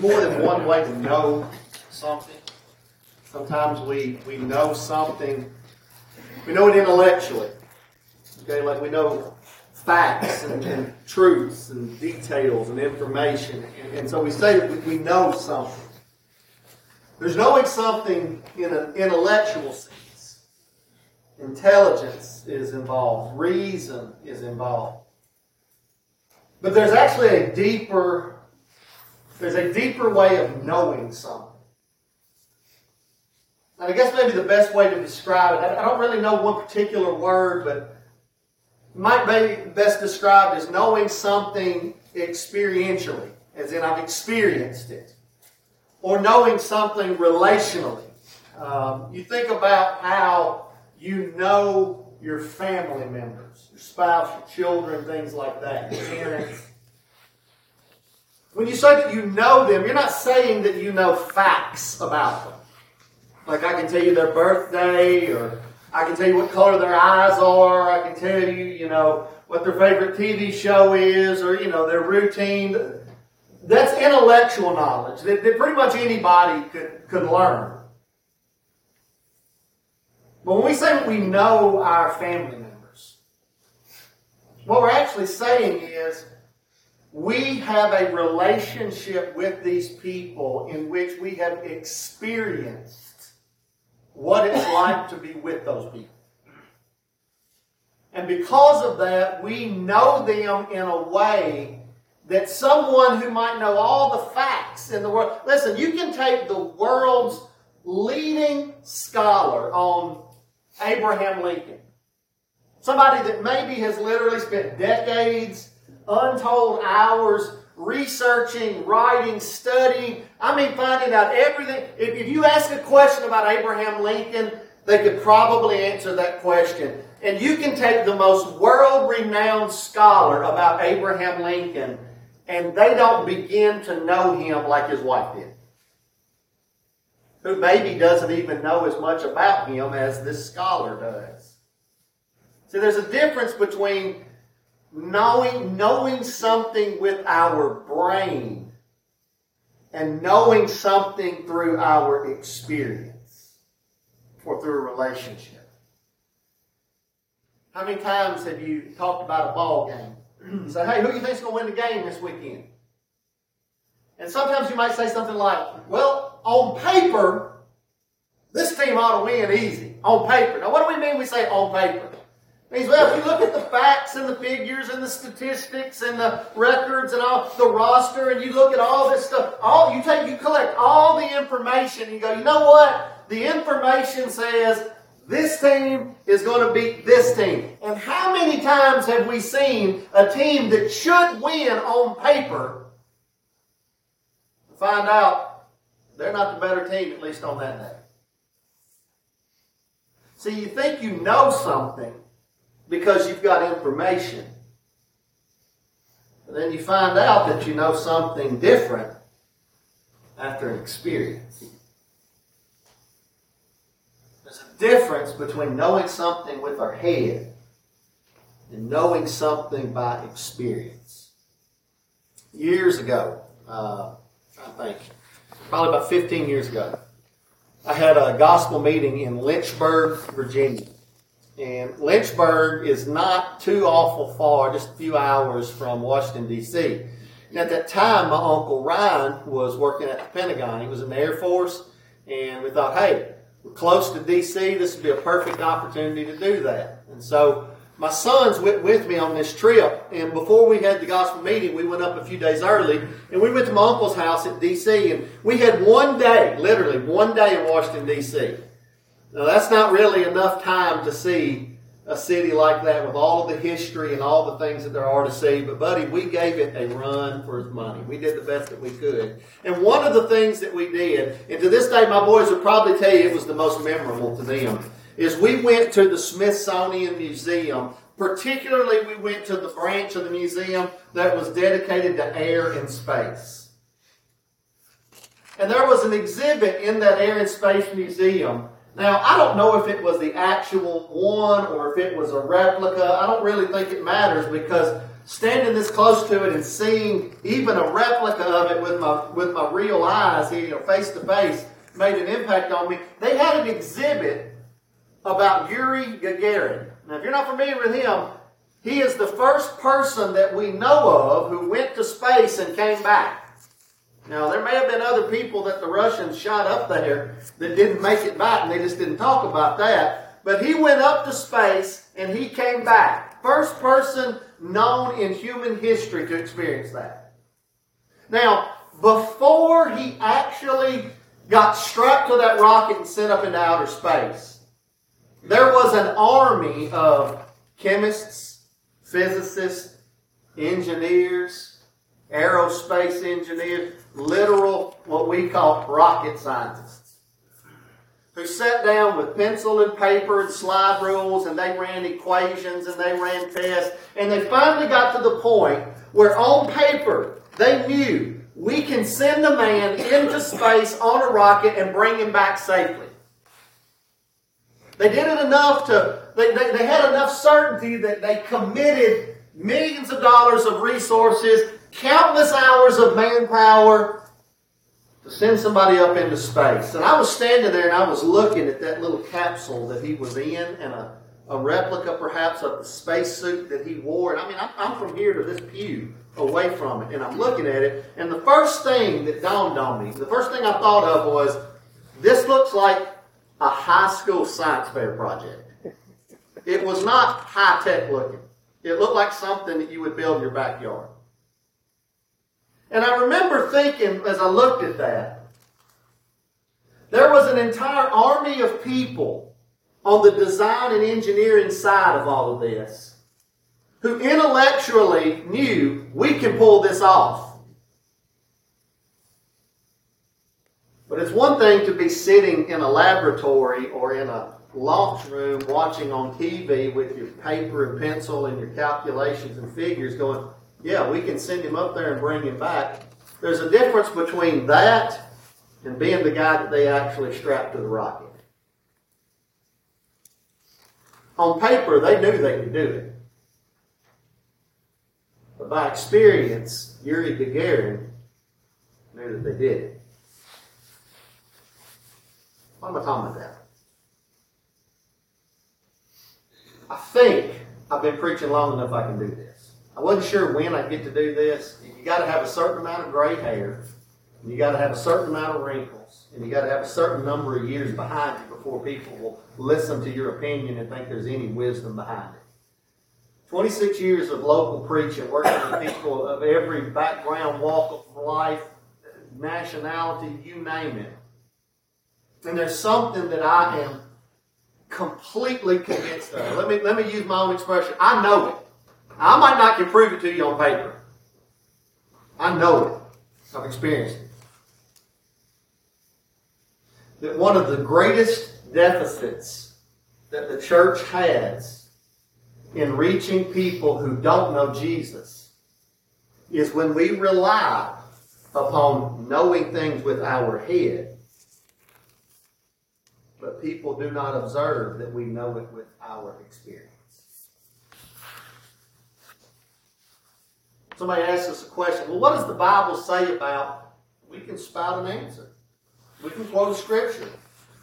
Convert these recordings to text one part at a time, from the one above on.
more than one way to know something. Sometimes we, we know something, we know it intellectually. Okay, like we know facts and, and truths and details and information. And, and so we say that we, we know something. There's knowing something in an intellectual sense. Intelligence is involved, reason is involved. But there's actually a deeper, there's a deeper way of knowing something. And I guess maybe the best way to describe it, I don't really know one particular word, but might be best described as knowing something experientially, as in I've experienced it, or knowing something relationally. Um, you think about how you know your family members, your spouse, your children, things like that, your parents. When you say that you know them, you're not saying that you know facts about them. Like I can tell you their birthday, or I can tell you what color their eyes are, I can tell you, you know, what their favorite TV show is, or, you know, their routine. That's intellectual knowledge that, that pretty much anybody could, could learn. But when we say that we know our family members, what we're actually saying is we have a relationship with these people in which we have experienced what it's like to be with those people. And because of that, we know them in a way that someone who might know all the facts in the world. Listen, you can take the world's leading scholar on Abraham Lincoln. Somebody that maybe has literally spent decades, untold hours researching, writing, studying. I mean, finding out everything. If, if you ask a question about Abraham Lincoln, they could probably answer that question. And you can take the most world renowned scholar about Abraham Lincoln, and they don't begin to know him like his wife did. Who maybe doesn't even know as much about him as this scholar does. See, there's a difference between knowing, knowing something with our brain and knowing something through our experience or through a relationship. How many times have you talked about a ball game? You say, hey, who do you think's going to win the game this weekend? And sometimes you might say something like, well, on paper, this team ought to win easy. On paper. Now, what do we mean we say on paper? Means, well, if you look at the facts and the figures and the statistics and the records and all the roster, and you look at all this stuff, all you take, you collect all the information, and you go, you know what? The information says this team is going to beat this team. And how many times have we seen a team that should win on paper find out they're not the better team, at least on that day? See, you think you know something because you've got information. And then you find out that you know something different after an experience. There's a difference between knowing something with our head and knowing something by experience. Years ago, uh, I think, probably about 15 years ago, I had a gospel meeting in Lynchburg, Virginia. And Lynchburg is not too awful far, just a few hours from Washington, D.C. And at that time, my Uncle Ryan was working at the Pentagon. He was in the Air Force. And we thought, hey, we're close to D.C. This would be a perfect opportunity to do that. And so my sons went with me on this trip. And before we had the gospel meeting, we went up a few days early. And we went to my uncle's house at D.C. And we had one day, literally one day in Washington, D.C. Now, that's not really enough time to see a city like that with all of the history and all the things that there are to see. But, buddy, we gave it a run for its money. We did the best that we could. And one of the things that we did, and to this day, my boys would probably tell you it was the most memorable to them, is we went to the Smithsonian Museum. Particularly, we went to the branch of the museum that was dedicated to air and space. And there was an exhibit in that Air and Space Museum now, I don't know if it was the actual one or if it was a replica. I don't really think it matters because standing this close to it and seeing even a replica of it with my with my real eyes here, face to face, made an impact on me. They had an exhibit about Yuri Gagarin. Now, if you're not familiar with him, he is the first person that we know of who went to space and came back. Now, there may have been other people that the Russians shot up there that didn't make it back, and they just didn't talk about that. But he went up to space and he came back. First person known in human history to experience that. Now, before he actually got strapped to that rocket and sent up into outer space, there was an army of chemists, physicists, engineers, aerospace engineers, literal, what we call rocket scientists, who sat down with pencil and paper and slide rules and they ran equations and they ran tests. And they finally got to the point where on paper they knew we can send a man into space on a rocket and bring him back safely. They did it enough to, they, they, they had enough certainty that they committed millions of dollars of resources, countless hours of manpower to send somebody up into space. And I was standing there and I was looking at that little capsule that he was in and a, a replica perhaps of the spacesuit that he wore. And I mean, I'm, I'm from here to this pew away from it and I'm looking at it. And the first thing that dawned on me, the first thing I thought of was, this looks like a high school science fair project. It was not high tech looking. It looked like something that you would build in your backyard. And I remember thinking as I looked at that, there was an entire army of people on the design and engineering side of all of this who intellectually knew we can pull this off. But it's one thing to be sitting in a laboratory or in a launch room watching on TV with your paper and pencil and your calculations and figures going, yeah, we can send him up there and bring him back. There's a difference between that and being the guy that they actually strapped to the rocket. On paper, they knew they could do it. But by experience, Yuri Gagarin knew that they did it. What am I talking about? I think I've been preaching long enough I can do this. I wasn't sure when I'd get to do this. You got to have a certain amount of gray hair, you got to have a certain amount of wrinkles, and you got to have a certain number of years behind you before people will listen to your opinion and think there's any wisdom behind it. 26 years of local preaching, working with people of every background, walk of life, nationality, you name it. And there's something that I am completely convinced of. Let me, let me use my own expression. I know it. I might not can prove it to you on paper. I know it. I've experienced it. That one of the greatest deficits that the church has in reaching people who don't know Jesus is when we rely upon knowing things with our head but people do not observe that we know it with our experience. Somebody asks us a question, well, what does the Bible say about? We can spout an answer. We can quote scripture.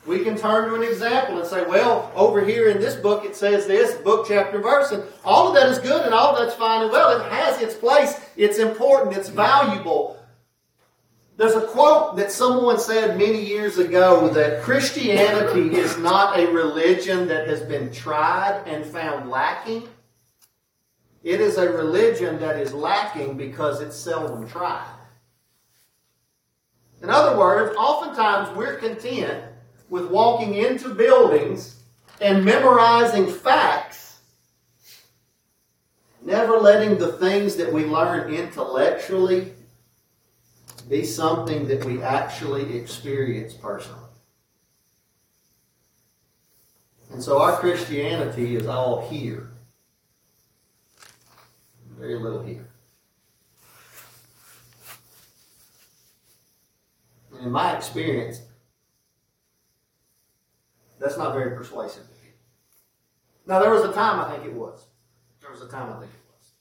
We can turn to an example and say, well, over here in this book it says this, book, chapter, verse, and all of that is good and all that's fine and well. It has its place. It's important. It's valuable. There's a quote that someone said many years ago that Christianity is not a religion that has been tried and found lacking. It is a religion that is lacking because it's seldom tried. In other words, oftentimes we're content with walking into buildings and memorizing facts, never letting the things that we learn intellectually be something that we actually experience personally. And so our Christianity is all here. Very little here. And in my experience, that's not very persuasive. Now, there was a time I think it was. There was a time I think it was.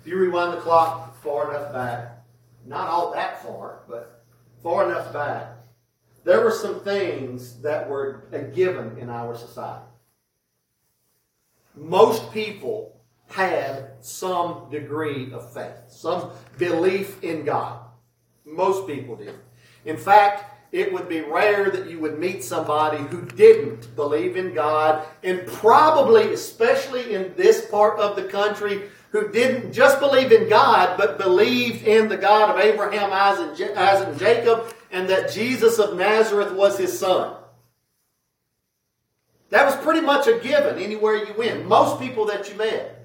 If you rewind the clock far enough back, not all that far, but far enough back, there were some things that were a given in our society. Most people had some degree of faith, some belief in God. Most people did. In fact, it would be rare that you would meet somebody who didn't believe in God, and probably, especially in this part of the country, who didn't just believe in God, but believed in the God of Abraham, Isaac, and Jacob, and that Jesus of Nazareth was his son. That was pretty much a given anywhere you went. Most people that you met.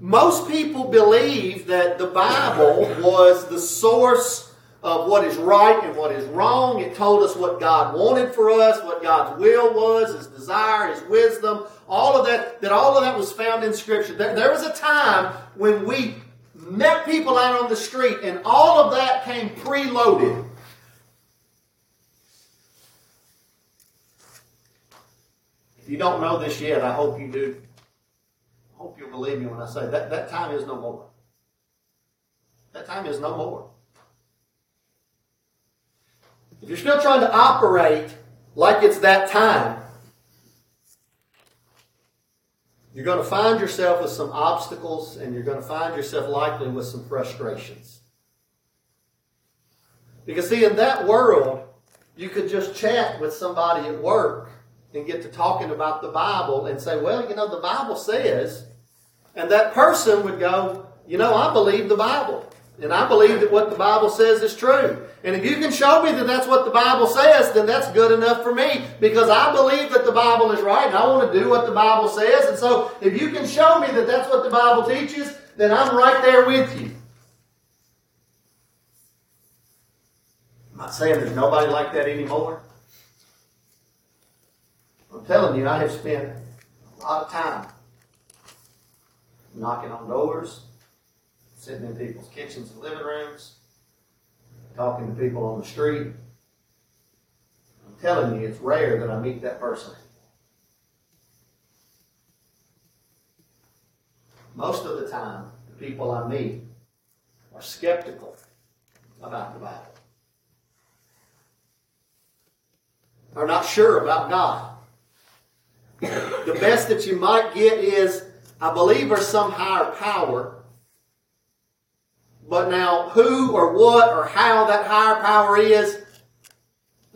Most people believe that the Bible was the source of what is right and what is wrong. It told us what God wanted for us, what God's will was, His desire, His wisdom, all of that, that all of that was found in Scripture. There, was a time when we met people out on the street and all of that came preloaded. If you don't know this yet, I hope you do hope you'll believe me when I say that that time is no more. That time is no more. If you're still trying to operate like it's that time, you're going to find yourself with some obstacles and you're going to find yourself likely with some frustrations. Because, see, in that world, you could just chat with somebody at work and get to talking about the Bible and say, well, you know, the Bible says, and that person would go, you know, I believe the Bible. And I believe that what the Bible says is true. And if you can show me that that's what the Bible says, then that's good enough for me because I believe that the Bible is right and I want to do what the Bible says. And so if you can show me that that's what the Bible teaches, then I'm right there with you. I'm not saying there's nobody like that anymore. I'm telling you, I have spent a lot of time knocking on doors, sitting in people's kitchens and living rooms, talking to people on the street. I'm telling you, it's rare that I meet that person. Most of the time, the people I meet are skeptical about the Bible. Are not sure about God. The best that you might get is, I believe there's some higher power but now, who or what or how that higher power is,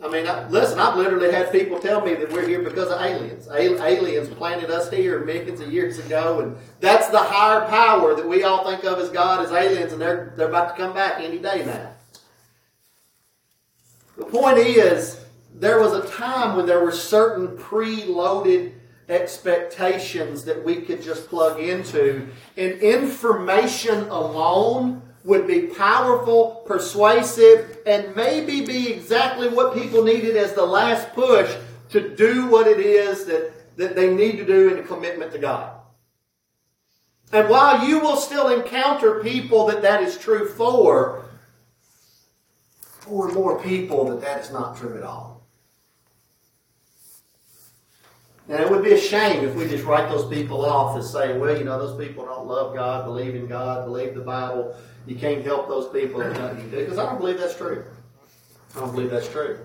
I mean, listen, I've literally had people tell me that we're here because of aliens. aliens planted us here millions of years ago, and that's the higher power that we all think of as God as aliens, and they're, they're about to come back any day now. The point is, there was a time when there were certain preloaded expectations that we could just plug into, and information alone would be powerful, persuasive, and maybe be exactly what people needed as the last push to do what it is that, that they need to do in a commitment to God. And while you will still encounter people that that is true for, and more people that that is not true at all. And it would be a shame if we just write those people off as saying, well, you know, those people don't love God, believe in God, believe the Bible. You can't help those people. Because I don't believe that's true. I don't believe that's true.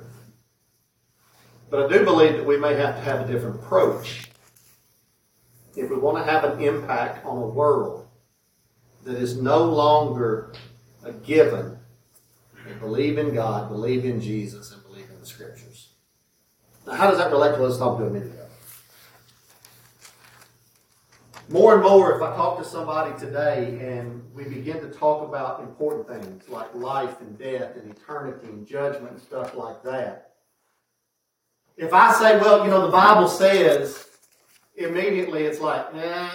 But I do believe that we may have to have a different approach if we want to have an impact on a world that is no longer a given. Believe in God, believe in Jesus, and believe in the Scriptures. Now, how does that relate to what I was talking to a minute ago? More and more, if I talk to somebody today and we begin to talk about important things like life and death and eternity and judgment and stuff like that, if I say, well, you know, the Bible says, immediately it's like, nah,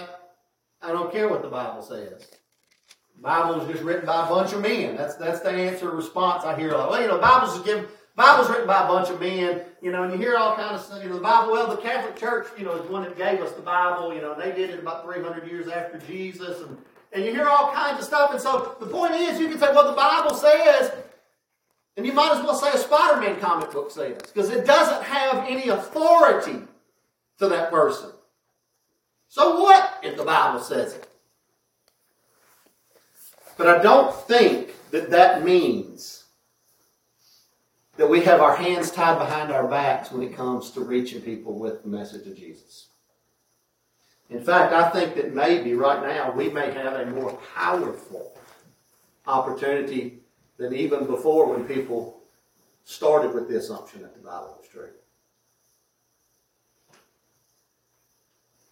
I don't care what the Bible says. The Bible is just written by a bunch of men. That's that's the answer response I hear. Like, well, you know, the Bible's given Bible's written by a bunch of men, you know, and you hear all kinds of stuff. You know, the Bible, well, the Catholic Church, you know, is one that gave us the Bible, you know, they did it about 300 years after Jesus, and, and you hear all kinds of stuff. And so the point is, you can say, well, the Bible says, and you might as well say a Spider Man comic book says, because it doesn't have any authority to that person. So what if the Bible says it? But I don't think that that means that we have our hands tied behind our backs when it comes to reaching people with the message of Jesus. In fact, I think that maybe right now we may have a more powerful opportunity than even before when people started with the assumption that the Bible was true.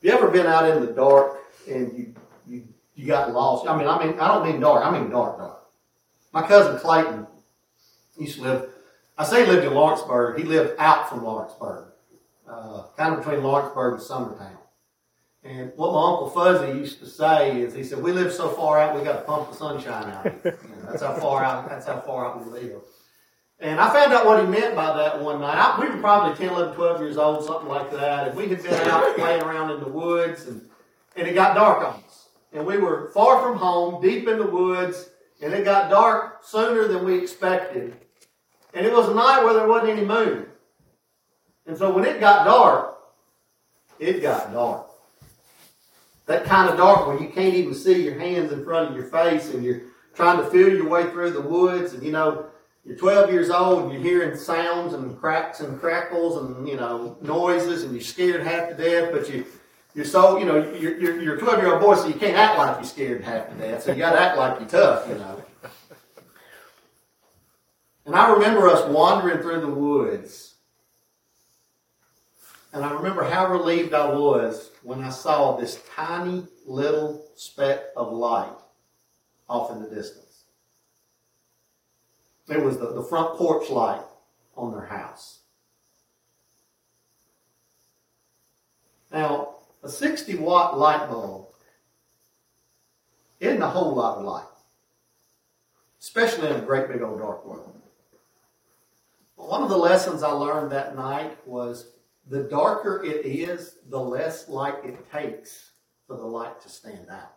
You ever been out in the dark and you, you, you got lost? I mean, I mean, I don't mean dark. I mean dark, dark. My cousin Clayton used to live, I say he lived in Lawrenceburg. He lived out from Lawrenceburg, uh, kind of between Lawrenceburg and Summertown. And what my Uncle Fuzzy used to say is, he said, we live so far out, we got to pump the sunshine out. You know, that's how far out, that's how far out we live. And I found out what he meant by that one night. I, we were probably 10, 11, 12 years old, something like that. And we had been out playing around in the woods and, and it got dark on us. And we were far from home, deep in the woods, and it got dark sooner than we expected. And it was a night where there wasn't any moon. And so when it got dark, it got dark. That kind of dark where you can't even see your hands in front of your face and you're trying to feel your way through the woods and you know, you're 12 years old and you're hearing sounds and cracks and crackles and, you know, noises and you're scared half to death, but you, you're so, you know, you're, you're, you're a 12 year old boy, so you can't act like you're scared half to death. So you got to act like you're tough, you know. And I remember us wandering through the woods. And I remember how relieved I was when I saw this tiny little speck of light off in the distance. It was the, the front porch light on their house. Now, a 60 watt light bulb isn't a whole lot of light, especially in a great big old dark world. One of the lessons I learned that night was the darker it is, the less light it takes for the light to stand out.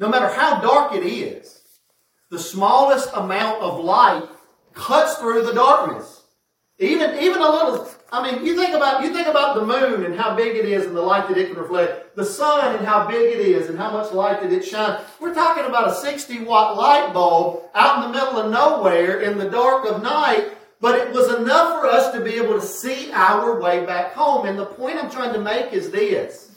No matter how dark it is, the smallest amount of light cuts through the darkness. Even, even a little, I mean, you think about, you think about the moon and how big it is and the light that it can reflect. The sun and how big it is and how much light that it shines. We're talking about a 60 watt light bulb out in the middle of nowhere in the dark of night but it was enough for us to be able to see our way back home. And the point I'm trying to make is this.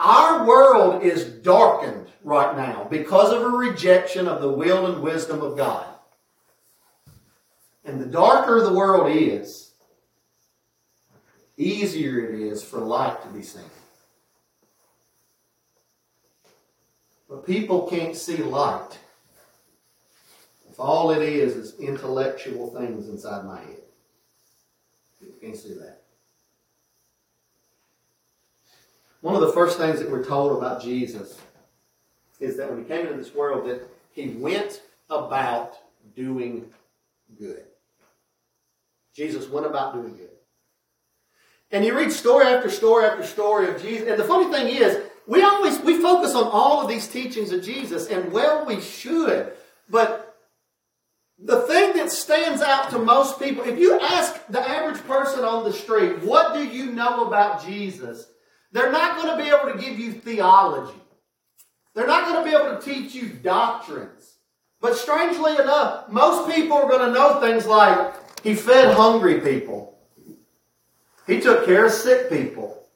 Our world is darkened right now because of a rejection of the will and wisdom of God. And the darker the world is, easier it is for light to be seen. But people can't see light if all it is is intellectual things inside my head. You can't see that. One of the first things that we're told about Jesus is that when he came into this world that he went about doing good. Jesus went about doing good. And you read story after story after story of Jesus. And the funny thing is, we always we focus on all of these teachings of Jesus, and well we should. But the thing that stands out to most people, if you ask the average person on the street, what do you know about Jesus? They're not going to be able to give you theology. They're not going to be able to teach you doctrines. But strangely enough, most people are going to know things like he fed hungry people. He took care of sick people.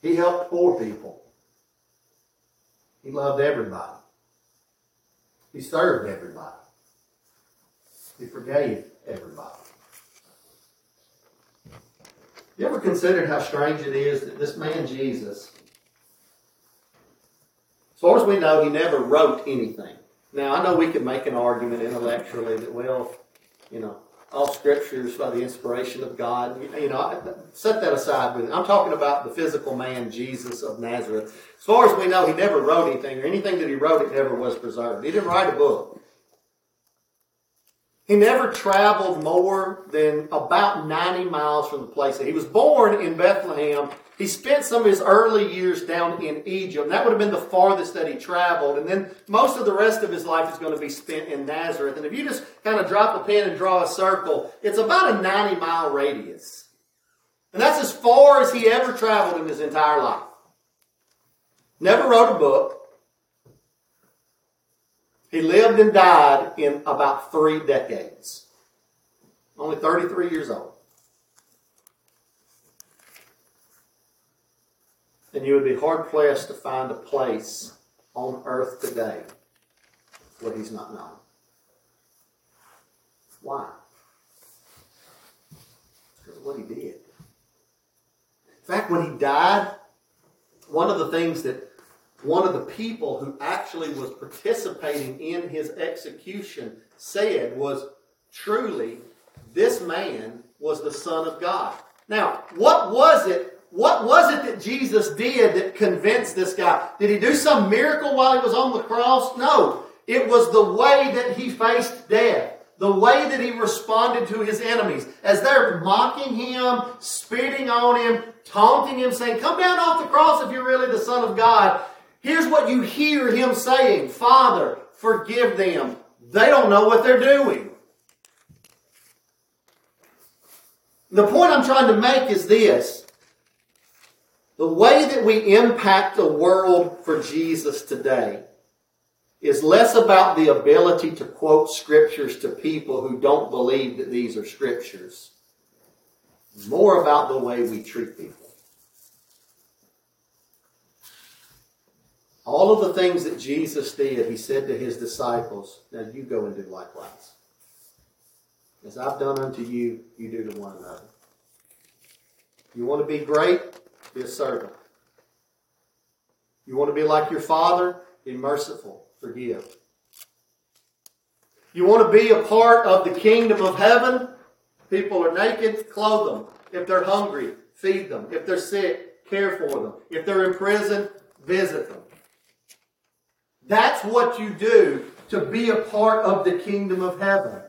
He helped poor people. He loved everybody. He served everybody. He forgave everybody. You ever considered how strange it is that this man Jesus, as far as we know, he never wrote anything. Now, I know we could make an argument intellectually that, well, you know, all scriptures by the inspiration of God. You know, I set that aside. I'm talking about the physical man, Jesus of Nazareth. As far as we know, he never wrote anything, or anything that he wrote, it never was preserved. He didn't write a book. He never traveled more than about 90 miles from the place. That he was born in Bethlehem. He spent some of his early years down in Egypt. That would have been the farthest that he traveled. And then most of the rest of his life is going to be spent in Nazareth. And if you just kind of drop a pin and draw a circle, it's about a 90 mile radius. And that's as far as he ever traveled in his entire life. Never wrote a book. He lived and died in about three decades. Only 33 years old. And you would be hard pressed to find a place on earth today where he's not known. Why? Because of what he did. In fact, when he died, one of the things that one of the people who actually was participating in his execution said was truly, this man was the Son of God. Now, what was it? What was it that Jesus did that convinced this guy? Did he do some miracle while he was on the cross? No. It was the way that he faced death. The way that he responded to his enemies. As they're mocking him, spitting on him, taunting him, saying, Come down off the cross if you're really the Son of God. Here's what you hear him saying Father, forgive them. They don't know what they're doing. The point I'm trying to make is this. The way that we impact the world for Jesus today is less about the ability to quote scriptures to people who don't believe that these are scriptures, more about the way we treat people. All of the things that Jesus did, he said to his disciples, Now you go and do likewise. As I've done unto you, you do to one another. You want to be great? Be a servant. You want to be like your father? Be merciful. Forgive. You want to be a part of the kingdom of heaven? People are naked, clothe them. If they're hungry, feed them. If they're sick, care for them. If they're in prison, visit them. That's what you do to be a part of the kingdom of heaven.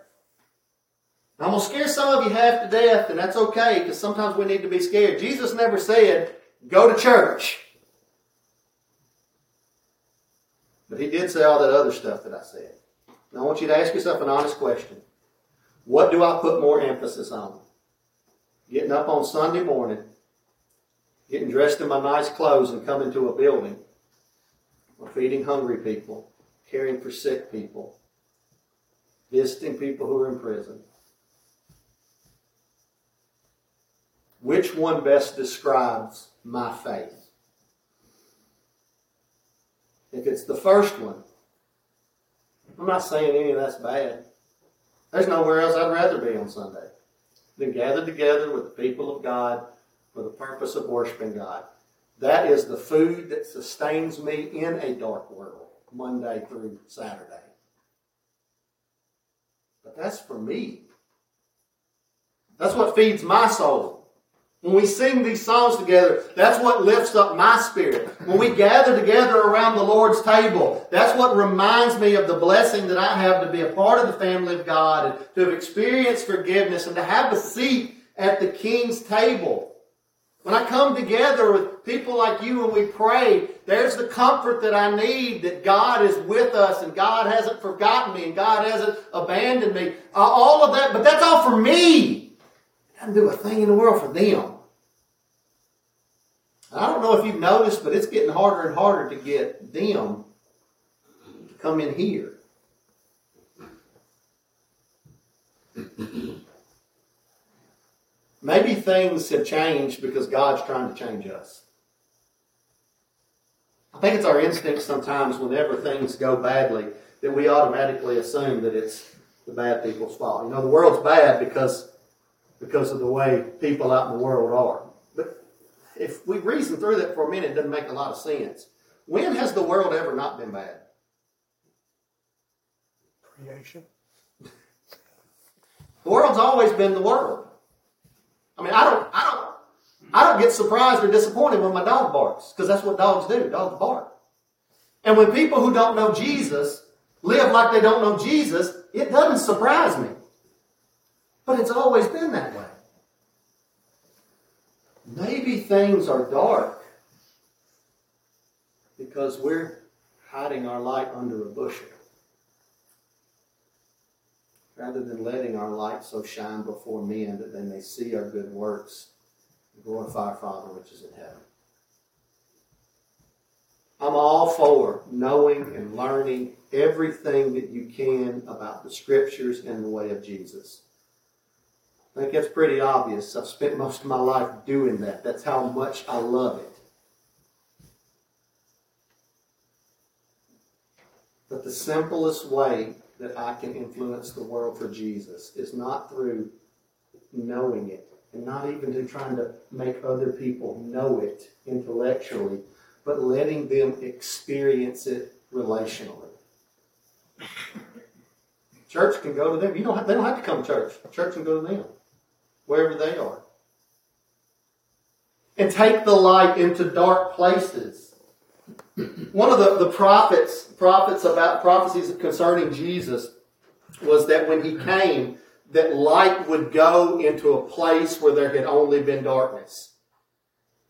I'm going to scare some of you half to death, and that's okay because sometimes we need to be scared. Jesus never said, go to church. But he did say all that other stuff that I said. Now I want you to ask yourself an honest question. What do I put more emphasis on? Getting up on Sunday morning, getting dressed in my nice clothes and coming to a building, or feeding hungry people, caring for sick people, visiting people who are in prison. Which one best describes my faith? If it's the first one, I'm not saying any of that's bad. There's nowhere else I'd rather be on Sunday than gathered together with the people of God for the purpose of worshiping God. That is the food that sustains me in a dark world, Monday through Saturday. But that's for me. That's what feeds my soul. When we sing these songs together, that's what lifts up my spirit. When we gather together around the Lord's table, that's what reminds me of the blessing that I have to be a part of the family of God and to have experienced forgiveness and to have a seat at the King's table. When I come together with people like you and we pray, there's the comfort that I need that God is with us and God hasn't forgotten me and God hasn't abandoned me. Uh, all of that, but that's all for me. Doesn't do a thing in the world for them. I don't know if you've noticed, but it's getting harder and harder to get them to come in here. Maybe things have changed because God's trying to change us. I think it's our instinct sometimes whenever things go badly that we automatically assume that it's the bad people's fault. You know, the world's bad because because of the way people out in the world are But if we reason through that for a minute, it doesn't make a lot of sense. When has the world ever not been bad? Creation. The world's always been the world. I mean, I don't, I don't, I don't get surprised or disappointed when my dog barks because that's what dogs do. Dogs bark. And when people who don't know Jesus live like they don't know Jesus, it doesn't surprise me. But it's always been that way. Maybe things are dark because we're hiding our light under a bushel rather than letting our light so shine before men that they may see our good works and glorify our Father which is in heaven. I'm all for knowing and learning everything that you can about the scriptures and the way of Jesus. I think that's pretty obvious. I've spent most of my life doing that. That's how much I love it. But the simplest way that I can influence the world for Jesus is not through knowing it, and not even to trying to make other people know it intellectually, but letting them experience it relationally. Church can go to them. You don't have, they don't have to come to church. Church can go to them, wherever they are. And take the light into dark places. One of the, the prophets, prophets about prophecies concerning Jesus was that when he came, that light would go into a place where there had only been darkness.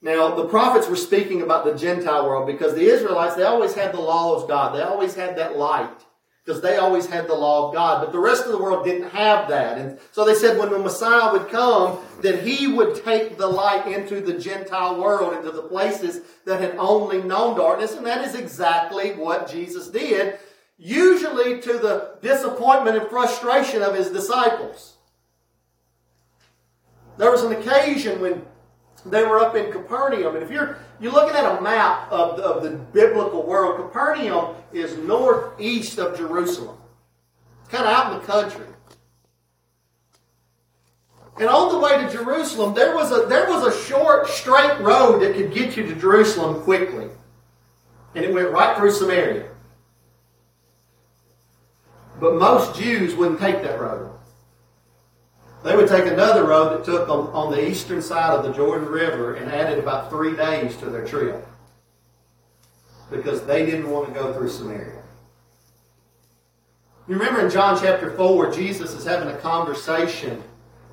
Now, the prophets were speaking about the Gentile world because the Israelites, they always had the law of God. They always had that light because they always had the law of God. But the rest of the world didn't have that. And so they said when the Messiah would come, that he would take the light into the Gentile world, into the places that had only known darkness. And that is exactly what Jesus did usually to the disappointment and frustration of his disciples. There was an occasion when they were up in Capernaum, and if you're you're looking at a map of the, of the biblical world, Capernaum is northeast of Jerusalem. Kind of out in the country. And on the way to Jerusalem, there was a there was a short, straight road that could get you to Jerusalem quickly. And it went right through Samaria. But most Jews wouldn't take that road. They would take another road that took them on the eastern side of the Jordan River and added about three days to their trip because they didn't want to go through Samaria. You remember in John chapter 4, Jesus is having a conversation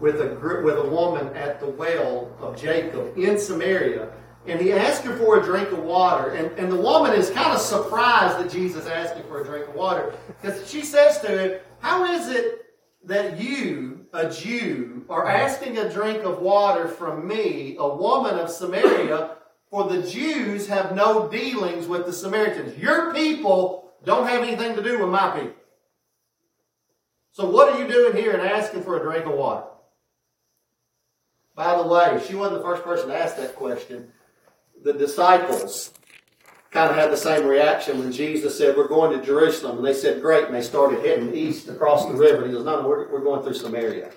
with a, with a woman at the well of Jacob in Samaria and he asked her for a drink of water. And, and the woman is kind of surprised that Jesus asked her for a drink of water. Because she says to him, How is it that you, a Jew, are asking a drink of water from me, a woman of Samaria? For the Jews have no dealings with the Samaritans. Your people don't have anything to do with my people. So what are you doing here and asking for a drink of water? By the way, she wasn't the first person to ask that question the disciples kind of had the same reaction when Jesus said, We're going to Jerusalem. And they said, Great. And they started heading east across the river. And he goes, No, we're, we're going through Samaria.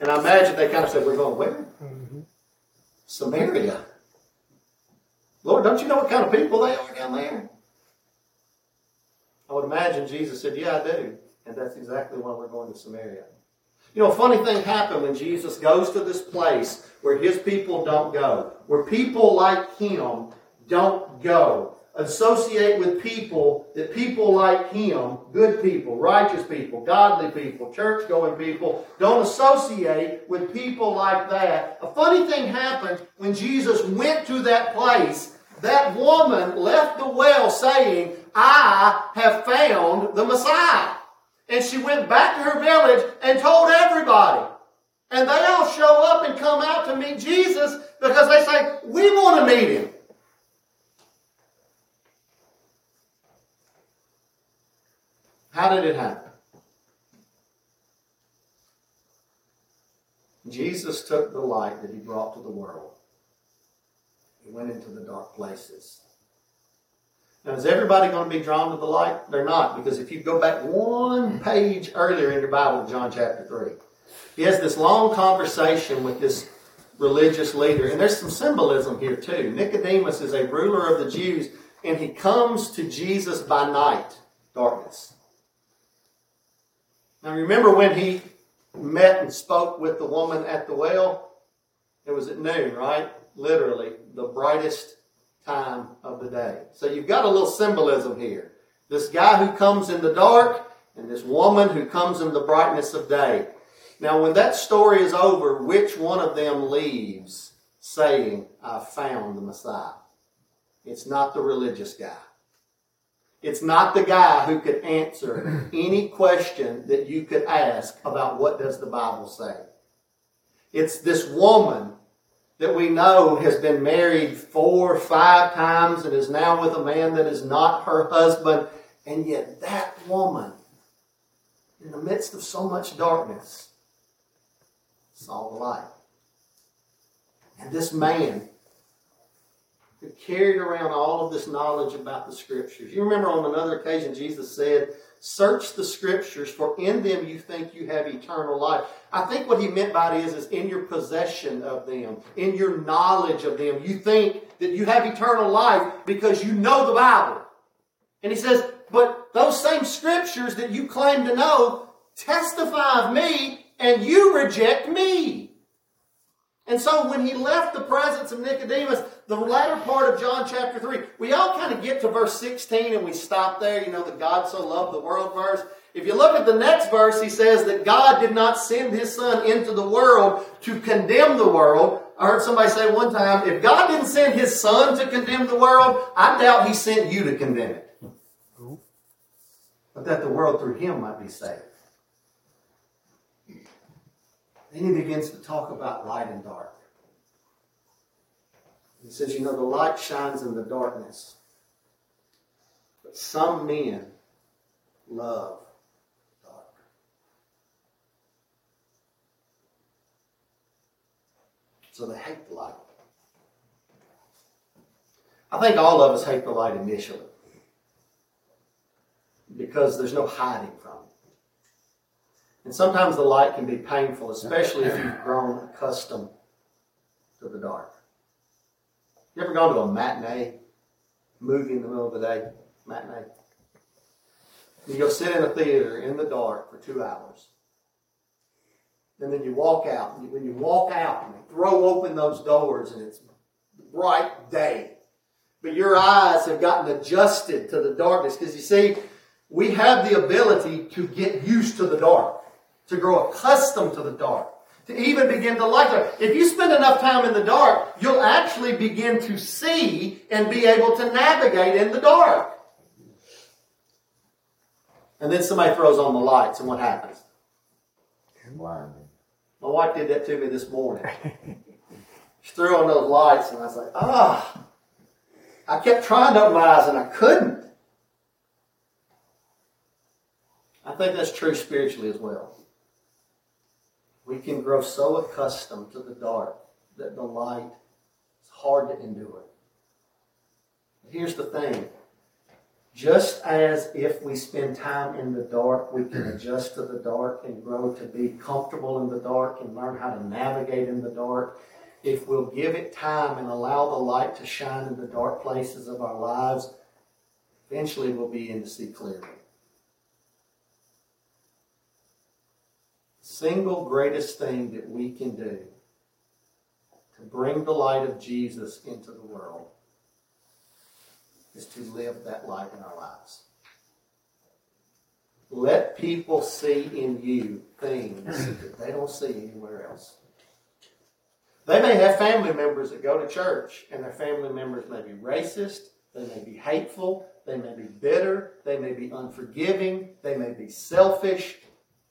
And I imagine they kind of said, We're going where? Mm-hmm. Samaria. Lord, don't you know what kind of people they are down there? I would imagine Jesus said, Yeah, I do. And that's exactly why we're going to Samaria. You know, a funny thing happened when Jesus goes to this place where his people don't go, where people like him don't go. Associate with people that people like him, good people, righteous people, godly people, church going people, don't associate with people like that. A funny thing happened when Jesus went to that place. That woman left the well saying, I have found the Messiah. And she went back to her village and told everybody. And they all show up and come out to meet Jesus because they say, We want to meet him. How did it happen? Jesus took the light that he brought to the world. He went into the dark places. Now, is everybody going to be drawn to the light? They're not, because if you go back one page earlier in your Bible, John chapter 3, he has this long conversation with this religious leader. And there's some symbolism here, too. Nicodemus is a ruler of the Jews, and he comes to Jesus by night, darkness. Now, remember when he met and spoke with the woman at the well? It was at noon, right? Literally, the brightest time of the day. So you've got a little symbolism here. This guy who comes in the dark and this woman who comes in the brightness of day. Now, when that story is over, which one of them leaves saying, I found the Messiah? It's not the religious guy. It's not the guy who could answer any question that you could ask about what does the Bible say. It's this woman that we know has been married four, or five times and is now with a man that is not her husband. And yet that woman, in the midst of so much darkness, saw the light. And this man who carried around all of this knowledge about the scriptures. You remember on another occasion, Jesus said, Search the scriptures, for in them you think you have eternal life. I think what he meant by it is, is in your possession of them, in your knowledge of them. You think that you have eternal life because you know the Bible. And he says, but those same scriptures that you claim to know testify of me, and you reject me. And so when he left the presence of Nicodemus, the latter part of John chapter 3, we all kind of get to verse 16 and we stop there, you know, the God so loved the world verse. If you look at the next verse, he says that God did not send his son into the world to condemn the world. I heard somebody say one time, if God didn't send his son to condemn the world, I doubt he sent you to condemn it. But that the world through him might be saved. Then he begins to talk about light and dark. He says, you know, the light shines in the darkness. But some men love dark. So they hate the light. I think all of us hate the light initially because there's no hiding from it. And sometimes the light can be painful, especially if you've grown accustomed to the dark. You ever gone to a matinee movie in the middle of the day? Matinee. You go sit in a theater in the dark for two hours. And then you walk out. And when you walk out and throw open those doors and it's bright day, but your eyes have gotten adjusted to the darkness. Because you see, we have the ability to get used to the dark, to grow accustomed to the dark to even begin to like it. If you spend enough time in the dark, you'll actually begin to see and be able to navigate in the dark. And then somebody throws on the lights, and what happens? My wife did that to me this morning. she threw on those lights, and I was like, ah. I kept trying to open my eyes, and I couldn't. I think that's true spiritually as well we can grow so accustomed to the dark that the light is hard to endure. But Here's the thing. Just as if we spend time in the dark, we can adjust to the dark and grow to be comfortable in the dark and learn how to navigate in the dark. If we'll give it time and allow the light to shine in the dark places of our lives, eventually we'll be in to see clearly. Single greatest thing that we can do to bring the light of Jesus into the world is to live that light in our lives. Let people see in you things that they don't see anywhere else. They may have family members that go to church, and their family members may be racist, they may be hateful, they may be bitter, they may be unforgiving, they may be selfish,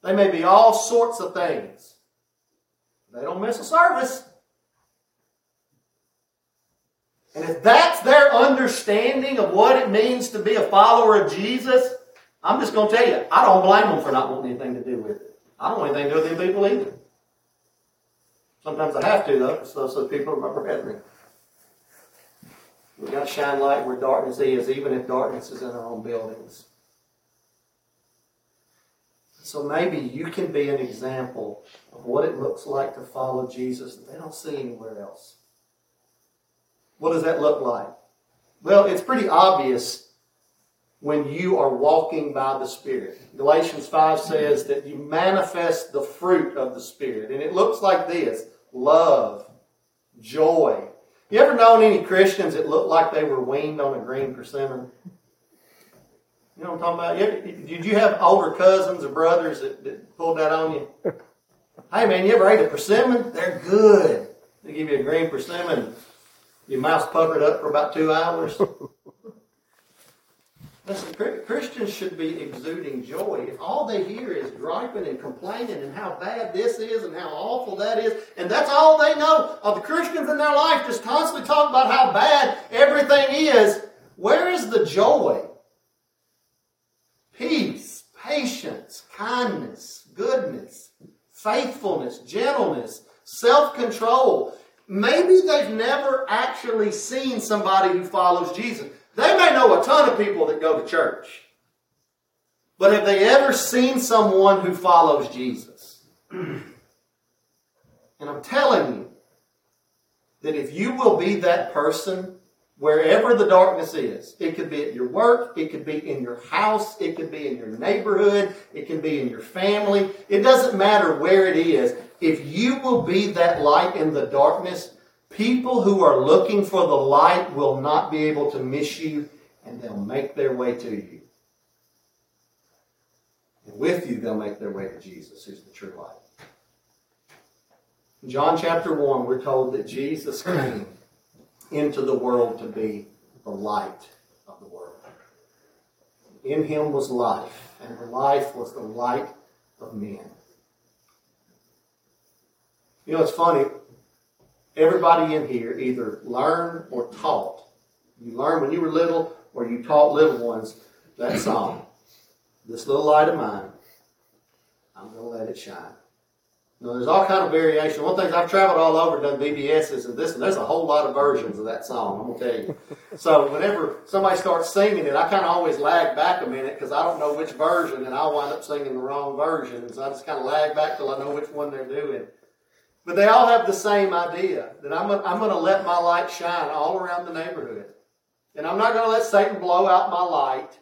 they may be all sorts of things. They don't miss a service. And if that's their understanding of what it means to be a follower of Jesus, I'm just going to tell you, I don't blame them for not wanting anything to do with it. I don't want anything to do with these people either. Sometimes I have to, though, those, those people are my brethren. We've got to shine light where darkness is, even if darkness is in our own buildings. So maybe you can be an example of what it looks like to follow Jesus that they don't see anywhere else. What does that look like? Well, it's pretty obvious when you are walking by the Spirit. Galatians 5 says that you manifest the fruit of the Spirit. And it looks like this love, joy. You ever known any Christians that looked like they were weaned on a green persimmon? You know what I'm talking about? did you have older cousins or brothers that, that pulled that on you? hey man, you ever ate a persimmon? They're good. They give you a green persimmon. Your mouth's puckered up for about two hours. Listen, Christians should be exuding joy. If all they hear is griping and complaining and how bad this is and how awful that is, and that's all they know of the Christians in their life, just constantly talk about how bad everything is, where is the joy? Kindness, goodness, faithfulness, gentleness, self control. Maybe they've never actually seen somebody who follows Jesus. They may know a ton of people that go to church. But have they ever seen someone who follows Jesus? and I'm telling you that if you will be that person, wherever the darkness is, it could be at your work, it could be in your house, it could be in your neighborhood, it can be in your family. It doesn't matter where it is. If you will be that light in the darkness, People who are looking for the light will not be able to miss you, and they'll make their way to you. And with you, they'll make their way to Jesus, who's the true light. In John chapter 1, we're told that Jesus came into the world to be the light of the world. In him was life, and the life was the light of men. You know, it's funny everybody in here either learned or taught. You learned when you were little, or you taught little ones that song. This little light of mine, I'm going to let it shine. Now, there's all kind of variation. One thing I've traveled all over, done VBSs, and this, and there's a whole lot of versions of that song. I'm gonna tell you. So whenever somebody starts singing it, I kind of always lag back a minute because I don't know which version, and I'll wind up singing the wrong version, and so I just kind of lag back till I know which one they're doing. But they all have the same idea that I'm, I'm going to let my light shine all around the neighborhood. And I'm not going to let Satan blow out my light.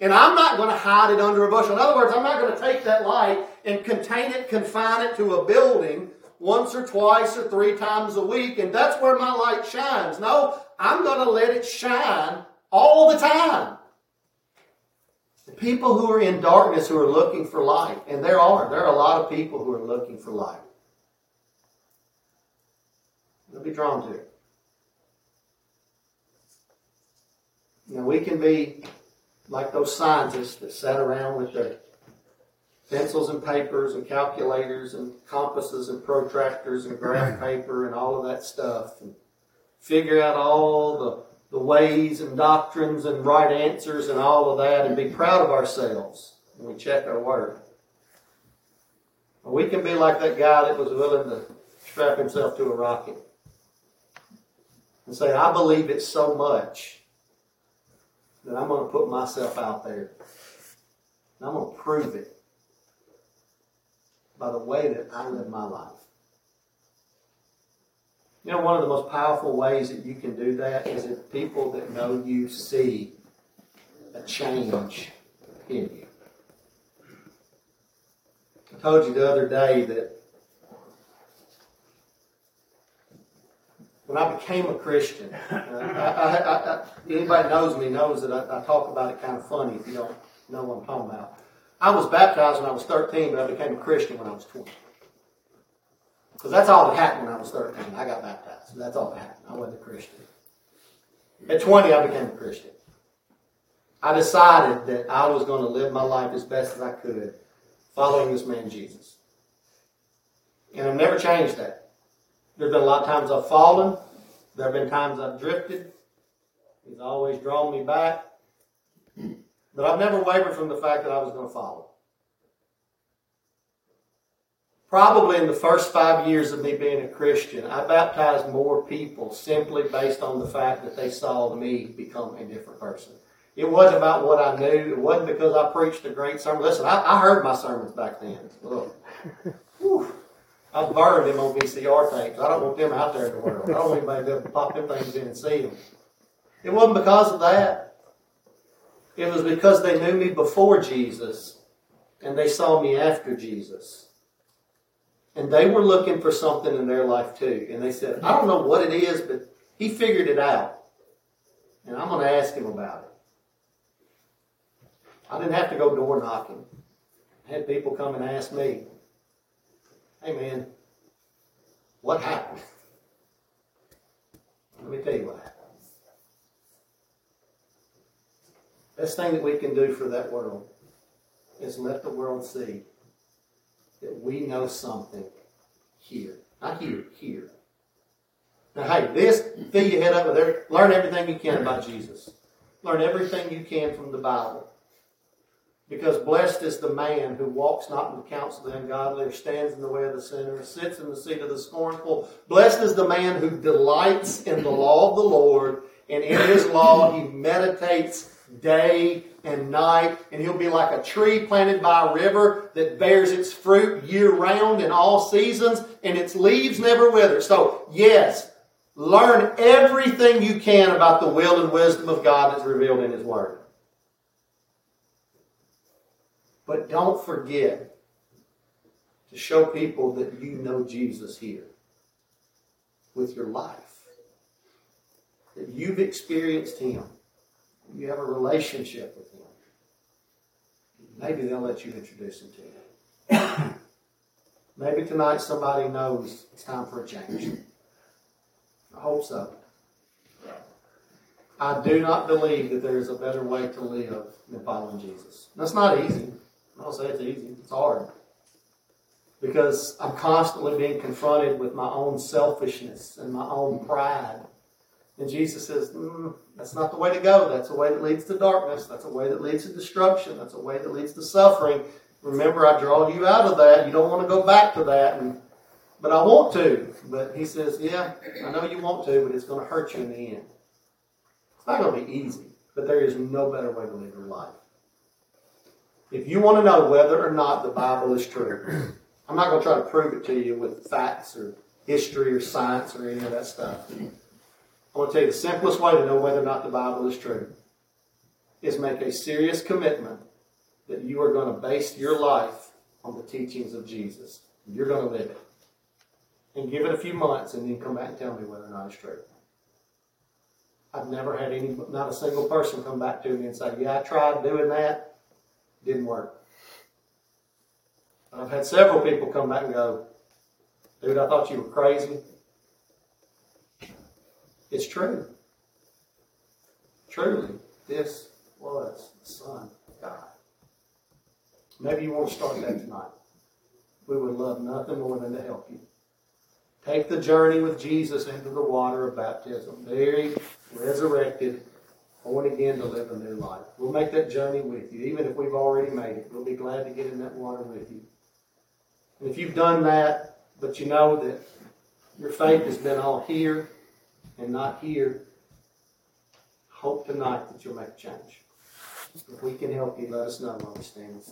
And I'm not going to hide it under a bushel. In other words, I'm not going to take that light and contain it, confine it to a building once or twice or three times a week, and that's where my light shines. No, I'm going to let it shine all the time. The people who are in darkness who are looking for light, and there are, there are a lot of people who are looking for light. They'll be drawn to it. Know, we can be like those scientists that sat around with their pencils and papers and calculators and compasses and protractors and graph paper and all of that stuff and figure out all the, the ways and doctrines and right answers and all of that and be proud of ourselves when we check our work. We can be like that guy that was willing to strap himself to a rocket and say, I believe it so much that I'm going to put myself out there. And I'm going to prove it by the way that I live my life. You know, one of the most powerful ways that you can do that is if people that know you see a change in you. I told you the other day that when I became a Christian, uh, I, I, I, anybody knows me knows that I, talk about it kind of funny if you don't know what I'm talking about. I was baptized when I was 13, but I became a Christian when I was 20. Because that's all that happened when I was 13. I got baptized. That's all that happened. I wasn't a Christian. At 20, I became a Christian. I decided that I was going to live my life as best as I could following this man Jesus. And I've never changed that. There have been a lot of times I've fallen. There have been times I've drifted. He's always drawn me back. But I've never wavered from the fact that I was going to follow. Probably in the first five years of me being a Christian, I baptized more people simply based on the fact that they saw me become a different person. It wasn't about what I knew. It wasn't because I preached a great sermon. Listen, I, I heard my sermons back then. I burned them on VCR tapes. I don't want them out there in the world. I don't want anybody to pop them things in and see them. It wasn't because of that. It was because they knew me before Jesus and they saw me after Jesus. And they were looking for something in their life too. And they said, I don't know what it is, but he figured it out. And I'm going to ask him about it. I didn't have to go door knocking. I had people come and ask me, Hey man, what happened? Let me tell you what happened. Best thing that we can do for that world is let the world see that we know something here. Not here, here. Now, hey, this, fill your head up with there. Learn everything you can about Jesus. Learn everything you can from the Bible. Because blessed is the man who walks not in the counsel of the ungodly, or stands in the way of the sinner, or sits in the seat of the scornful. Blessed is the man who delights in the law of the Lord, and in his law he meditates day and night, and he'll be like a tree planted by a river that bears its fruit year round in all seasons, and its leaves never wither. So, yes, learn everything you can about the will and wisdom of God that's revealed in his word. But don't forget to show people that you know Jesus here with your life. That you've experienced Him. You have a relationship with Him. Maybe they'll let you introduce Him to you. Maybe tonight somebody knows it's time for a change. I hope so. I do not believe that there is a better way to live than following Jesus. That's not easy. I don't say it's easy. It's hard. Because I'm constantly being confronted with my own selfishness and my own pride. And Jesus says, mm, that's not the way to go. That's a way that leads to darkness. That's a way that leads to destruction. That's a way that leads to suffering. Remember, I draw you out of that. You don't want to go back to that. And, but I want to. But he says, yeah, I know you want to, but it's going to hurt you in the end. It's not going to be easy. But there is no better way to live your life. If you want to know whether or not the Bible is true, I'm not going to try to prove it to you with facts or history or science or any of that stuff. I want to tell you the simplest way to know whether or not the Bible is true is make a serious commitment that you are going to base your life on the teachings of Jesus. You're going to live it. And give it a few months and then come back and tell me whether or not it's true. I've never had any, not a single person come back to me and say, Yeah, I tried doing that didn't work. I've had several people come back and go, dude, I thought you were crazy. It's true. Truly, this was the Son of God. Maybe you want to start that tonight. We would love nothing more than to help you. Take the journey with Jesus into the water of baptism, buried, resurrected, born again to live a new life. We'll make that journey with you, even if we've already made it. We'll be glad to get in that water with you. And if you've done that, but you know that your faith has been all here and not here, hope tonight that you'll make change. If we can help you, let us know while we stand.